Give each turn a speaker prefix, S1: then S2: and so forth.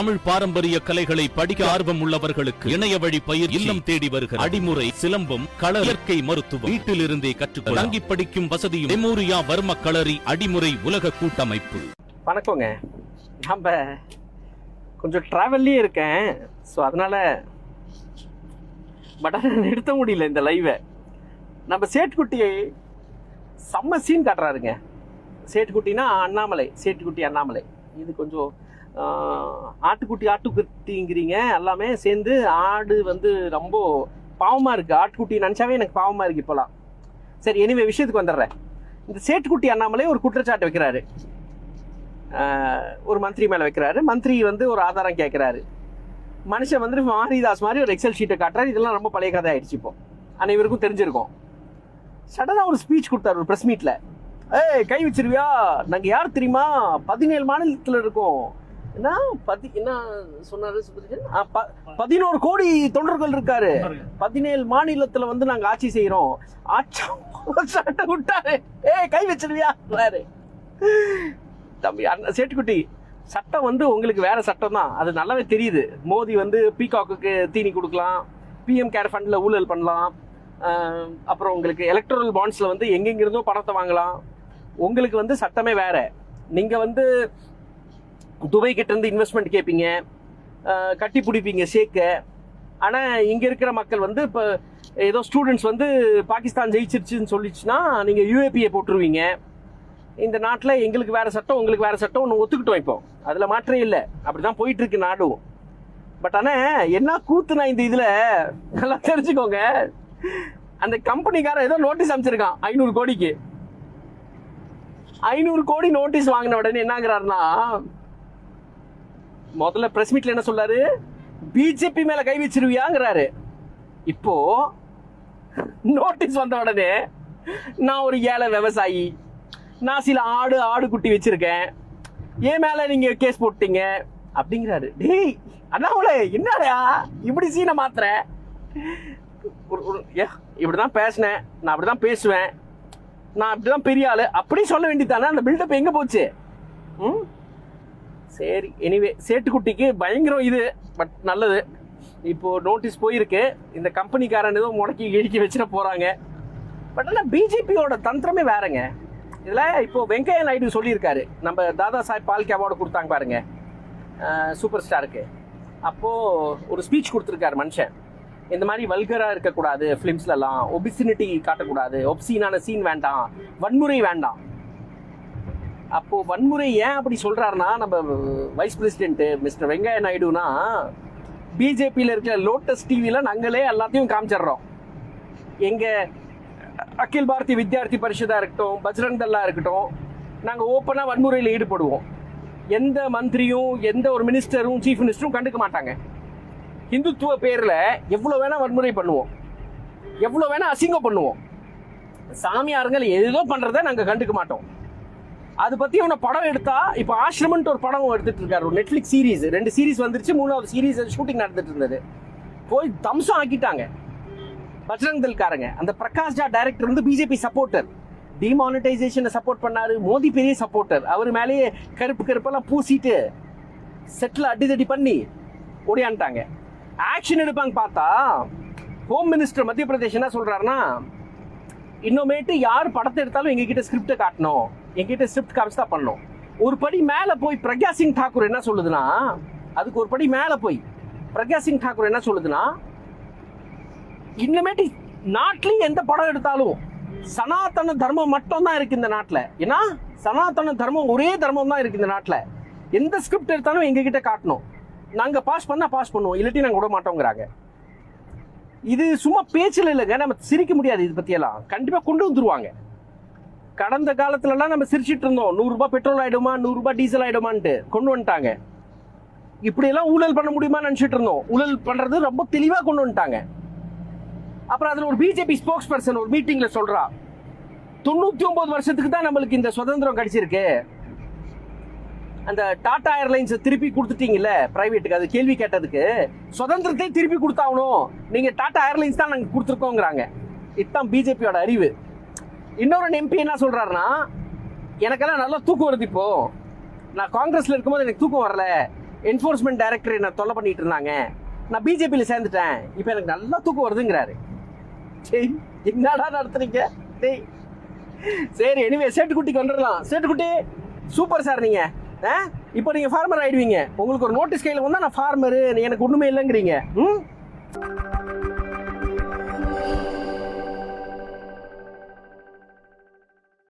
S1: தமிழ் பாரம்பரிய கலைகளை படிக்க ஆர்வம் உள்ளவர்களுக்கு இணைய வழி பயிர் இல்லம் தேடி வருகிற அடிமுறை சிலம்பம் கள இயற்கை மருத்துவம். வீட்டிலிருந்தே கற்றுக்கொள்ள தங்கி படிக்கும் வசதியும் மெமோரியா வர்ம களரி அடிமுறை உலக கூட்டமைப்பு.
S2: வணக்கங்க. நம்ம கொஞ்சம் ட்ராவல்லே இருக்கேன். ஸோ அதனால் பட் நிறுத்த முடியல இந்த லைவை நம்ம சேட்டுக்குட்டியை செம்ம சீன் காட்டுறாருங்க. சேட்டுக்குட்டினா அண்ணாமலை சேட்டுக்குட்டி அண்ணாமலை. இது கொஞ்சம் ஆட்டுக்குட்டி ஆட்டுக்குட்டிங்கிறீங்க. எல்லாமே சேர்ந்து ஆடு வந்து ரொம்ப பாவமாக இருக்குது ஆட்டுக்குட்டி நினச்சாவே எனக்கு பாவமாக இருக்குது இப்போலாம். சரி எனிவே விஷயத்துக்கு வந்துடுறேன். இந்த சேட்டுக்குட்டி அண்ணாமலை ஒரு குற்றச்சாட்டு வைக்கிறாரு. ஒரு மந்திரி மேலே வைக்கிறாரு. மந்திரி வந்து ஒரு ஆதாரம் கேட்குறாரு மனுஷன் வந்து மாரிதாஸ் மாதிரி ஒரு எக்ஸல் ஷீட்டை காட்டுறாரு. இதெல்லாம் ரொம்ப பழைய கதை ஆயிடுச்சு இப்போ. அனைவருக்கும் தெரிஞ்சிருக்கும். சடனாக ஒரு ஸ்பீச் கொடுத்தாரு ஒரு ப்ரெஸ் மீட்டில் ஏய் கை வச்சிருவியா? நாங்கள் யார் தெரியுமா? பதினேழு மாநிலத்தில் இருக்கோம். என்ன? பதி என்ன சொன்னாரு சுப்ரஜன்? பதினோரு கோடி தொண்டர்கள் இருக்காரு. பதினேழு மாநிலத்துல வந்து நாங்க ஆட்சி செய்யறோம் ஆட்சி விட்டாரு. ஏய் கை வச்சிருவியா? தம்பி அண்ணா சேட்டுக்குட்டி சட்டம் வந்து உங்களுக்கு வேற சட்டம் தான். அது நல்லாவே தெரியுது. மோடி வந்து பீகாக்குக்கு தீனி கொடுக்கலாம். பிஎம் கேர் ஃபண்டில் ஊழல் பண்ணலாம். அப்புறம் உங்களுக்கு எலக்ட்ரல் பாண்ட்ஸில் வந்து எங்கெங்கிருந்தோ பணத்தை வாங்கலாம். உங்களுக்கு வந்து சட்டமே வேற. நீங்கள் வந்து துபை கிட்ட இருந்து இன்வெஸ்ட்மெண்ட் கேட்பீங்க கட்டி பிடிப்பீங்க ஷேக்கை ஆனால் இங்கே இருக்கிற மக்கள் வந்து இப்போ ஏதோ ஸ்டூடெண்ட்ஸ் வந்து பாகிஸ்தான் ஜெயிச்சிருச்சுன்னு சொல்லிச்சுன்னா நீங்கள் யூஏபியை போட்டுருவீங்க. இந்த நாட்டில் எங்களுக்கு வேறு சட்டம் உங்களுக்கு வேறு சட்டம் ஒன்று ஒத்துக்கிட்டோம் இப்போ. அதில் மாற்றே இல்லை. அப்படி தான் போயிட்டுருக்கு நாடும். பட் ஆனால் என்ன கூத்துனா இந்த இதில் நல்லா தெரிஞ்சுக்கோங்க. அந்த கம்பெனிக்காரன் ஏதோ நோட்டீஸ் அமைச்சிருக்கான் ஐநூறு கோடிக்கு. ஐநூறு கோடி நோட்டீஸ் வாங்கின உடனே என்னங்கிறாருன்னா முதல்ல பிரஸ் மீட்ல என்ன சொல்றாரு பிஜேபி மேல கை வச்சிருவியாங்கிறாரு. இப்போ நோட்டீஸ் வந்த உடனே நான் ஒரு ஏழை விவசாயி. நான் சில ஆடு ஆடு குட்டி வச்சிருக்கேன். ஏன் மேல நீங்க கேஸ் போட்டீங்க. அப்படிங்கிறாரு. டேய் அண்ணாமலை என்னடா? இப்படி சீனை மாத்துற? இப்படிதான் பேசினேன். நான் அப்படிதான் பேசுவேன். நான் அப்படிதான் பெரிய ஆளு. அப்படி சொல்ல வேண்டியதானே அந்த பில்டப் எங்க போச்சு? ம்? சரி எனிவே சேட்டுக்குட்டிக்கு பயங்கரம் இது பட் நல்லது. இப்போ நோட்டீஸ் போயிருக்கு. இந்த கம்பெனிக்காரன் ஏதோ முடக்கி இழுக்கி வச்சிட போறாங்க. பட் ஆனால் பிஜேபியோட தந்திரமே வேறங்க. இதில் இப்போ வெங்கையா நாயுடு சொல்லியிருக்காரு. நம்ம தாதா சாஹிப் பால்கே அவார்டு கொடுத்தாங்க பாருங்க. சூப்பர் ஸ்டாருக்கு அப்போது ஒரு ஸ்பீச் கொடுத்துருக்காரு மனுஷன். இந்த மாதிரி வல்கராக இருக்கக்கூடாது ஃபிலிம்ஸ்லலாம் ஒபிசினிட்டி காட்டக்கூடாது. ஒப்சீனான சீன் வேண்டாம். வன்முறை வேண்டாம். அப்போது வன்முறை ஏன் அப்படி சொல்கிறாருன்னா நம்ம வைஸ் பிரசிடென்ட் மிஸ்டர் வெங்கையா நாயுடுனா பிஜேபியில் இருக்கிற லோட்டஸ் டிவியில் நாங்களே எல்லாத்தையும் காமிச்சிடுறோம். எங்கள் அகில் பாரதி வித்யார்த்தி பரிஷதாக இருக்கட்டும் பஜ்ரங் தல்லாக இருக்கட்டும் நாங்கள் ஓப்பனாக வன்முறையில் ஈடுபடுவோம். எந்த மந்திரியும் எந்த ஒரு மினிஸ்டரும் சீஃப் மினிஸ்டரும் கண்டுக்க மாட்டாங்க. இந்துத்துவ பேரில் எவ்வளோ வேணால் வன்முறை பண்ணுவோம். எவ்வளோ வேணால் அசிங்கம் பண்ணுவோம். சாமியாருங்கள் ஏதோ பண்ணுறத நாங்கள் கண்டுக்க மாட்டோம். அது பத்தி அவனை படம் எடுத்தா இப்போ ஆசிரமன்ட்டு ஒரு படம் எடுத்துட்டு இருக்காரு. ஒரு நெட்ஃபிளிக்ஸ் சீரிஸ் ரெண்டு சீரிஸ் வந்துருச்சு மூணாவது சீரிஸ் ஷூட்டிங் நடந்துட்டு இருந்தது. போய் தம்சம் ஆக்கிட்டாங்க. பஜ்ரங் தல்காரங்க அந்த பிரகாஷ் ஜா டைரக்டர் வந்து பிஜேபி சப்போர்ட்டர் டிமானிட்டைசேஷனை சப்போர்ட் பண்ணாரு. மோடி பெரிய சப்போர்ட்டர் அவர் மேலேயே கருப்பு கருப்பெல்லாம் பூசிட்டு செட்டில் அடிதடி பண்ணி ஓடியான்ட்டாங்க ஆக்ஷன் எடுப்பாங்க பார்த்தா ஹோம் மினிஸ்டர் மத்திய பிரதேஷ் என்ன சொல்கிறாருன்னா இன்னுமேட்டு யார் படத்தை எடுத்தாலும் எங்ககிட்ட ஸ்கிரிப்டை காட்டணும். எங்கிட்ட ஷிஃப்ட் காமிச்சு தான் பண்ணோம் ஒரு படி மேலே போய் பிரக்யா சிங் டாக்கூர் என்ன சொல்லுதுன்னா அதுக்கு ஒரு படி மேலே போய் பிரக்யா சிங் டாக்கூர் என்ன சொல்லுதுன்னா இன்னமேட்டு நாட்டிலையும் எந்த படம் எடுத்தாலும் சனாதன தர்மம் மட்டும் தான் இருக்கு இந்த நாட்டில். ஏன்னா சனாதன தர்மம் ஒரே தர்மம் தான் இருக்கு இந்த நாட்டில். எந்த ஸ்கிரிப்ட் எடுத்தாலும் எங்ககிட்ட காட்டணும். நாங்கள் பாஸ் பண்ணால் பாஸ் பண்ணுவோம் இல்லாட்டி நாங்கள் விட மாட்டோங்கிறாங்க. இது சும்மா பேச்சில் இல்லைங்க நம்ம சிரிக்க முடியாது இது பற்றியெல்லாம் கண்டிப்பாக கொண்டு வந்துருவாங்க. கடந்த காலத்துலலாம் நம்ம சிரிச்சிட்டு இருந்தோம். நூறுரூபா பெட்ரோல் ஆயிடுமா? நூறுரூபா டீசல் ஆகிடுமான்ட்டு கொண்டு வந்துட்டாங்க. இப்படியெல்லாம் ஊழல் பண்ண முடியுமா நினச்சிட்டு இருந்தோம். ஊழல் பண்ணுறது ரொம்ப தெளிவாக கொண்டு வந்துட்டாங்க. அப்புறம் அதில் ஒரு பிஜேபி ஸ்போக்ஸ் பர்சன் ஒரு மீட்டிங்கில் சொல்கிறா தொண்ணூற்றி ஒம்பது வருஷத்துக்கு தான் நம்மளுக்கு இந்த சுதந்திரம் கிடைச்சிருக்கு. அந்த டாடா ஏர்லைன்ஸை திருப்பி கொடுத்துட்டீங்கல்ல ப்ரைவேட்டுக்கு அது கேள்வி கேட்டதுக்கு. சுதந்திரத்தை திருப்பி கொடுத்தாகணும். நீங்கள் டாடா ஏர்லைன்ஸ் தான் நாங்கள் கொடுத்துருக்கோங்கிறாங்க. இதுதான் பிஜேபியோட அறிவு. இன்னொரு எம்பி என்ன சொல்றாருன்னா எனக்கெல்லாம் நல்லா தூக்கம் வருது இப்போ. நான் காங்கிரஸ்ல இருக்கும்போது எனக்கு தூக்கம் வரல. என்ஃபோர்ஸ்மெண்ட் டைரக்டர் என்ன தொல்லை பண்ணிட்டு இருந்தாங்க. நான் பிஜேபியில் சேர்ந்துட்டேன். இப்போ எனக்கு நல்லா தூக்கம் வருதுங்கிறாரு. சரி என்னடா நடத்துறீங்க? டேய். சரி எனிவே சேட்டுக்குட்டிக்கு வந்துடலாம். சேட்டுக்குட்டி சூப்பர் சார் நீங்கள் ஆ? இப்போ நீங்கள் ஃபார்மர் ஆயிடுவீங்க. உங்களுக்கு ஒரு நோட்டீஸ் கையில் வந்தால் நான் ஃபார்மரு எனக்கு ஒன்றுமே இல்லைங்கிறீங்க. ம்?